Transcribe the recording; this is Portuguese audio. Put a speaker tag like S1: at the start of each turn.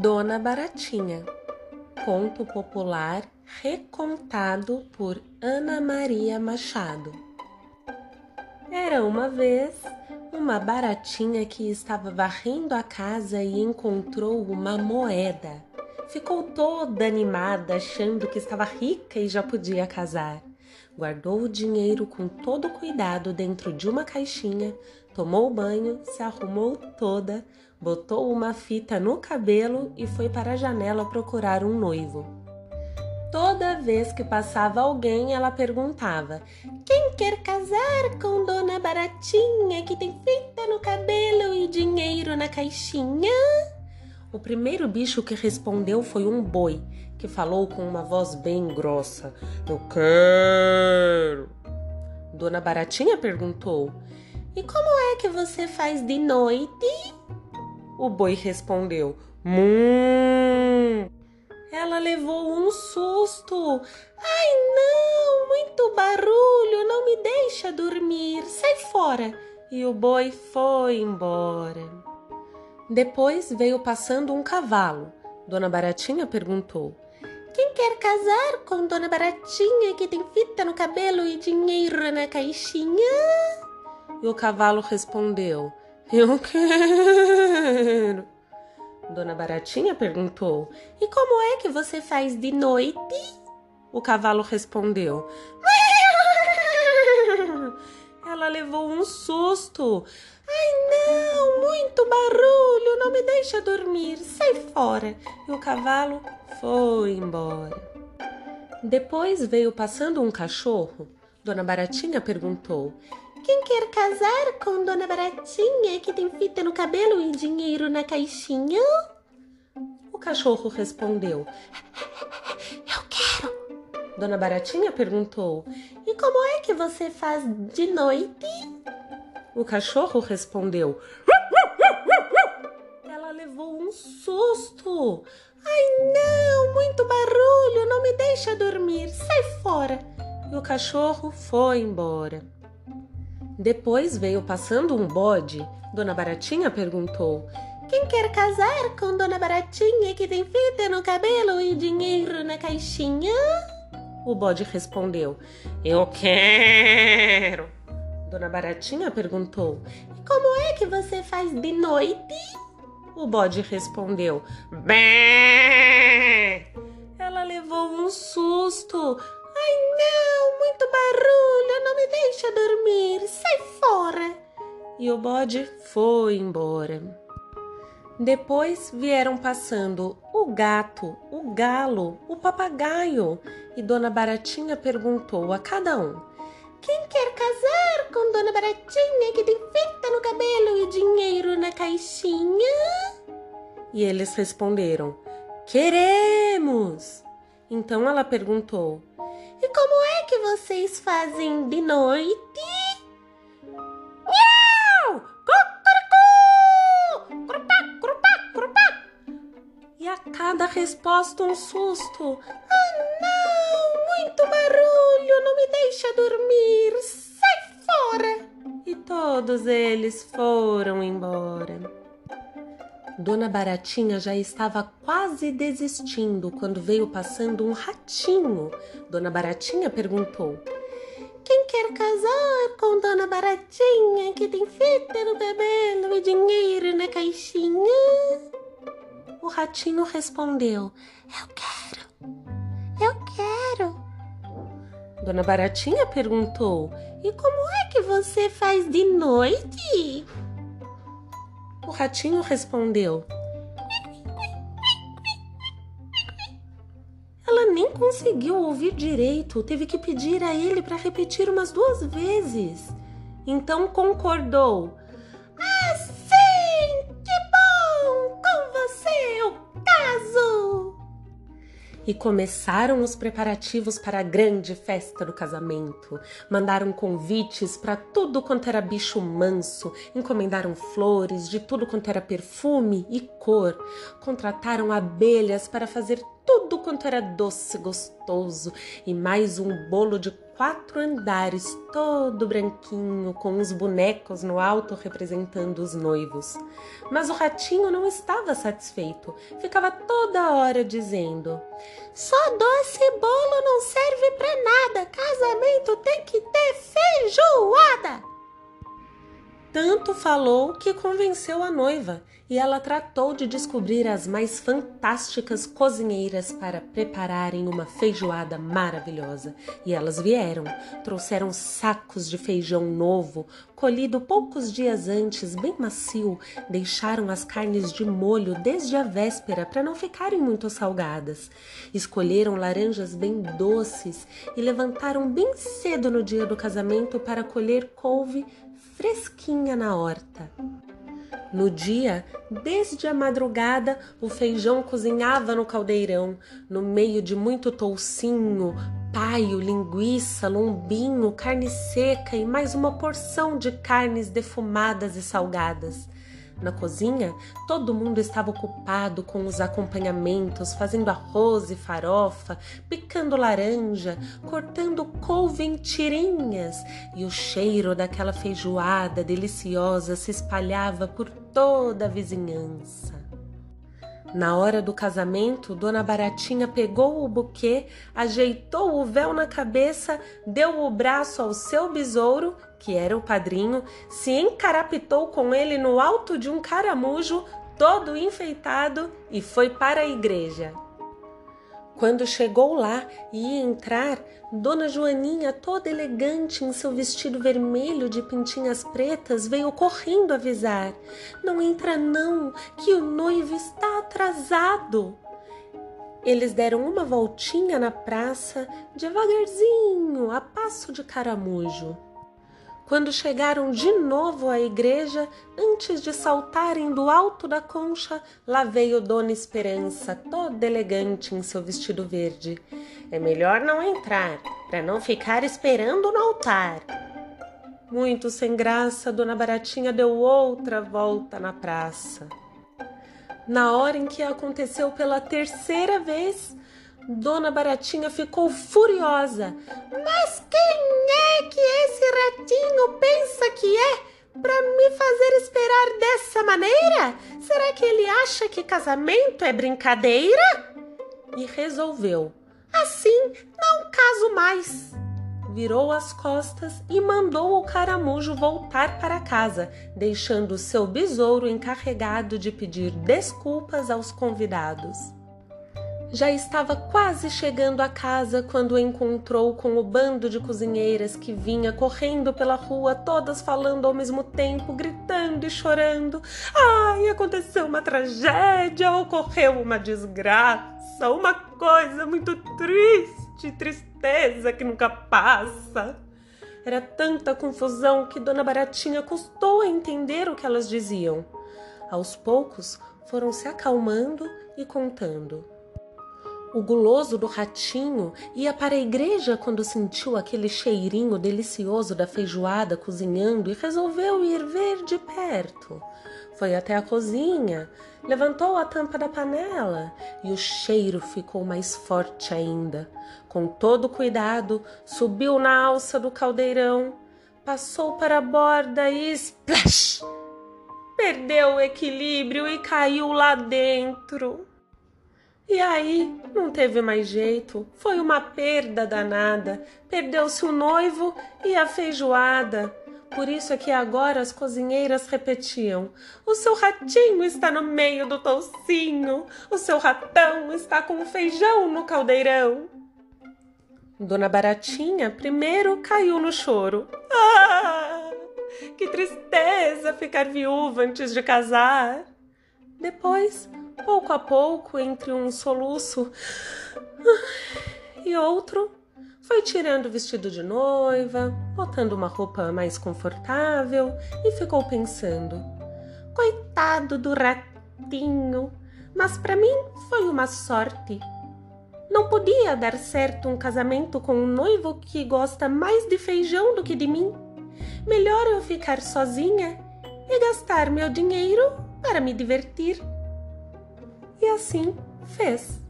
S1: Dona Baratinha, conto popular recontado por Ana Maria Machado. Era uma vez uma baratinha que estava varrendo a casa e encontrou uma moeda. Ficou toda animada, achando que estava rica e já podia casar. Guardou o dinheiro com todo cuidado dentro de uma caixinha, tomou banho, se arrumou toda, botou uma fita no cabelo e foi para a janela procurar um noivo. Toda vez que passava alguém, ela perguntava: Quem quer casar com Dona Baratinha que tem fita no cabelo e dinheiro na caixinha? O primeiro bicho que respondeu foi um boi, que falou com uma voz bem grossa: Eu quero. Dona Baratinha perguntou: E como é que você faz de noite? O boi respondeu: Mum. Ela levou um susto. Ai, não, muito barulho, não me deixa dormir. Sai fora. E o boi foi embora. Depois veio passando um cavalo. Dona Baratinha perguntou: Quem quer casar com Dona Baratinha que tem fita no cabelo e dinheiro na caixinha? E o cavalo respondeu: Eu quero. Dona Baratinha perguntou: E como é que você faz de noite? O cavalo respondeu: Ela levou um susto. Ai, não, muito barulho, não me deixa dormir, sai fora. E o cavalo foi embora. Depois veio passando um cachorro. Dona Baratinha perguntou: quem quer casar com Dona Baratinha que tem fita no cabelo e dinheiro na caixinha? O cachorro respondeu: Eu quero. Dona Baratinha perguntou: E como é que você faz de noite? O cachorro respondeu: Ela levou um susto. Ai, não, muito barulho, não me deixa dormir, sai fora. E o cachorro foi embora. Depois veio passando um bode. Dona Baratinha perguntou: Quem quer casar com Dona Baratinha que tem fita no cabelo e dinheiro na caixinha? O bode respondeu: Eu quero. Dona Baratinha perguntou: E como é que você faz de noite? O bode respondeu: Bé! Ela levou um susto. Ai, não, muito barulho, não me deixa dormir, sai fora. E o bode foi embora. Depois vieram passando o gato, o galo, o papagaio, e Dona Baratinha perguntou a cada um: Quem quer casar com Dona Baratinha que tem fita no cabelo e dinheiro na caixinha? E eles responderam: Queremos! Então ela perguntou: e como é que vocês fazem de noite? Miau! Curupá, curupá, curupá! E a cada resposta um susto. Ah, não! Muito barulho! Não me deixa dormir! Sai fora! E todos eles foram embora. Dona Baratinha já estava quase desistindo quando veio passando um ratinho. Dona Baratinha perguntou: Quem quer casar com Dona Baratinha que tem fita no cabelo e dinheiro na caixinha? O ratinho respondeu: Eu quero, eu quero. Dona Baratinha perguntou: E como é que você faz de noite? O ratinho respondeu: Ela nem conseguiu ouvir direito, teve que pedir a ele para repetir umas duas vezes. Então concordou: E começaram os preparativos para a grande festa do casamento. Mandaram convites para tudo quanto era bicho manso, encomendaram flores de tudo quanto era perfume e cor, contrataram abelhas para fazer tudo quanto era doce, gostoso e mais um bolo de quatro andares, todo branquinho, com os bonecos no alto representando os noivos. Mas o ratinho não estava satisfeito, ficava toda hora dizendo: Só doce e bolo não serve para nada, casamento tem que ter feijoada. Tanto falou que convenceu a noiva e ela tratou de descobrir as mais fantásticas cozinheiras para prepararem uma feijoada maravilhosa. E elas vieram, trouxeram sacos de feijão novo, colhido poucos dias antes, bem macio, deixaram as carnes de molho desde a véspera para não ficarem muito salgadas. Escolheram laranjas bem doces e levantaram bem cedo no dia do casamento para colher couve fresquinha na horta. No dia, desde a madrugada, o feijão cozinhava no caldeirão, no meio de muito toucinho, paio, linguiça, lombinho, carne seca e mais uma porção de carnes defumadas e salgadas. Na cozinha, todo mundo estava ocupado com os acompanhamentos, fazendo arroz e farofa, picando laranja, cortando couve em tirinhas, e o cheiro daquela feijoada deliciosa se espalhava por toda a vizinhança. Na hora do casamento, Dona Baratinha pegou o buquê, ajeitou o véu na cabeça, deu o braço ao seu besouro, que era o padrinho, se encarapitou com ele no alto de um caramujo, todo enfeitado, e foi para a igreja. Quando chegou lá e ia entrar, Dona Joaninha, toda elegante em seu vestido vermelho de pintinhas pretas, veio correndo avisar: Não entra, não, que o noivo está atrasado. Eles deram uma voltinha na praça, devagarzinho, a passo de caramujo. Quando chegaram de novo à igreja, antes de saltarem do alto da concha, lá veio Dona Esperança, toda elegante em seu vestido verde. É melhor não entrar, para não ficar esperando no altar. Muito sem graça, Dona Baratinha deu outra volta na praça. Na hora em que aconteceu pela terceira vez, Dona Baratinha ficou furiosa. Mas quem é pensa que é para me fazer esperar dessa maneira? Será que ele acha que casamento é brincadeira? E resolveu. Assim não caso mais. Virou as costas e mandou o caramujo voltar para casa, deixando seu besouro encarregado de pedir desculpas aos convidados. Já estava quase chegando a casa quando encontrou com o bando de cozinheiras que vinha correndo pela rua, todas falando ao mesmo tempo, gritando e chorando. Ai, aconteceu uma tragédia, ocorreu uma desgraça, uma coisa muito triste, tristeza que nunca passa. Era tanta confusão que Dona Baratinha custou a entender o que elas diziam. Aos poucos foram se acalmando e contando. O guloso do ratinho ia para a igreja quando sentiu aquele cheirinho delicioso da feijoada cozinhando e resolveu ir ver de perto. Foi até a cozinha, levantou a tampa da panela e o cheiro ficou mais forte ainda. Com todo cuidado, subiu na alça do caldeirão, passou para a borda e splash! Perdeu o equilíbrio e caiu lá dentro. E aí, não teve mais jeito, foi uma perda danada. Perdeu-se o noivo e a feijoada. Por isso é que agora as cozinheiras repetiam: O seu ratinho está no meio do toucinho, o seu ratão está com o feijão no caldeirão. Dona Baratinha primeiro caiu no choro. Ah, que tristeza ficar viúva antes de casar. Depois pouco a pouco, entre um soluço e outro, foi tirando o vestido de noiva, botando uma roupa mais confortável e ficou pensando: coitado do ratinho, mas para mim foi uma sorte. Não podia dar certo um casamento com um noivo que gosta mais de feijão do que de mim. Melhor eu ficar sozinha e gastar meu dinheiro para me divertir. E assim fez.